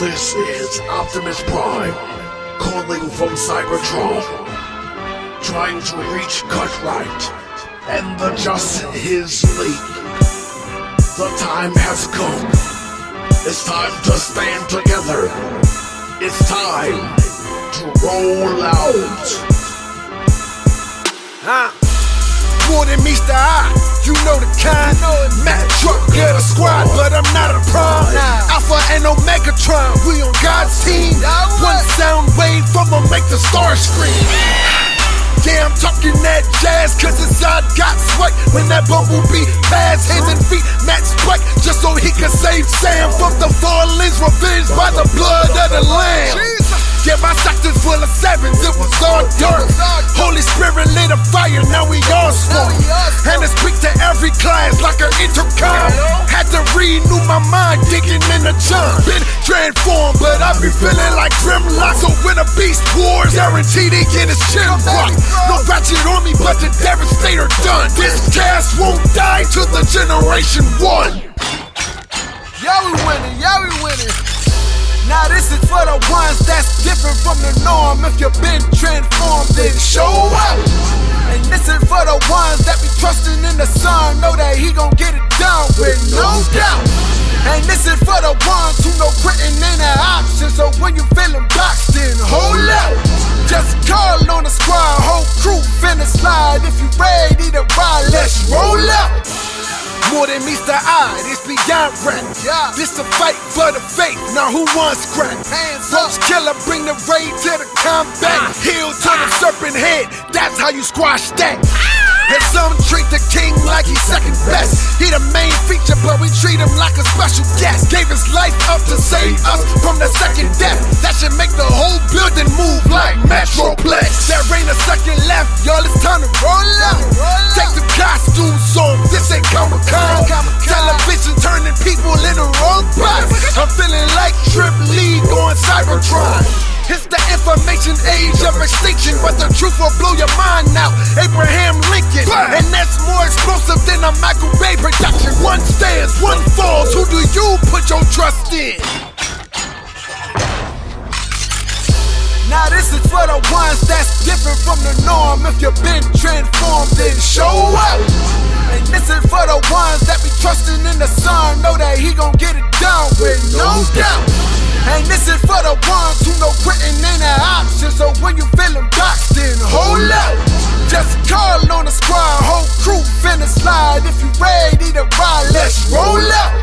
This is Optimus Prime, calling from Cybertron, trying to reach Cutright and the Justice League. The time has come. It's time to stand together. It's time to roll out. Huh? More than meets the eye, you know the kind. Mack truck, get a squad, but I'm not a prime. And Omegatron, we on God's team. One sound wave from a make the stars scream. Yeah, I'm talking that jazz, cause inside got sweat when that bumblebee pass hands and feet match spike, just so he could save Sam from the fallings, revenge by the blood of the lamb. Yeah, my sector's full of sevens, it was all dirt. Holy Spirit lit a fire, now we all smoke. And it speak to every class like an intercom. To renew my mind, digging in the chunk. Been transformed, but I be feeling like Grimlock. So when a beast wars, guaranteed he get his chin rocked. No ratchet on me, but the devastator done. This cast won't die till the generation one. Yeah, we winning, yeah, we winning. Now this is for the ones that's different from the norm. If you've been transformed, then show up. And this is for the ones that be trusting in the son, know that he gon' get it done with no doubt. And this is for the ones who know quitting ain't an option. So when you feeling boxed in, hold up. Just call on the squad, whole crew finna slide. If you ready to ride, let's roll up. More than meets the eye, this beyond rap. Yeah. This a fight for the faith, now who wants crack? Hands up. Killer, bring the raid to the combat. Ah. Heel to the serpent head, that's how you squash that. Ah. And some treat the king like he's second best. He the main feature, but we treat him like a special guest. Gave his life up to save us from the second death. That age of extinction, but the truth will blow your mind now. Abraham Lincoln, and that's more explosive than a Michael Bay production. One stands, one falls. Who do you put your trust in? Now this is for the ones that's different from the norm. If you've been transformed, then show up. And this is for the ones that be trusting in the son, know that he gon' get it done with no doubt. And this is for the ones who know quitting ain't an option. So when you feeling boxed in, hold up. Just call on the squad, whole crew finna slide. If you ready to ride, let's roll up.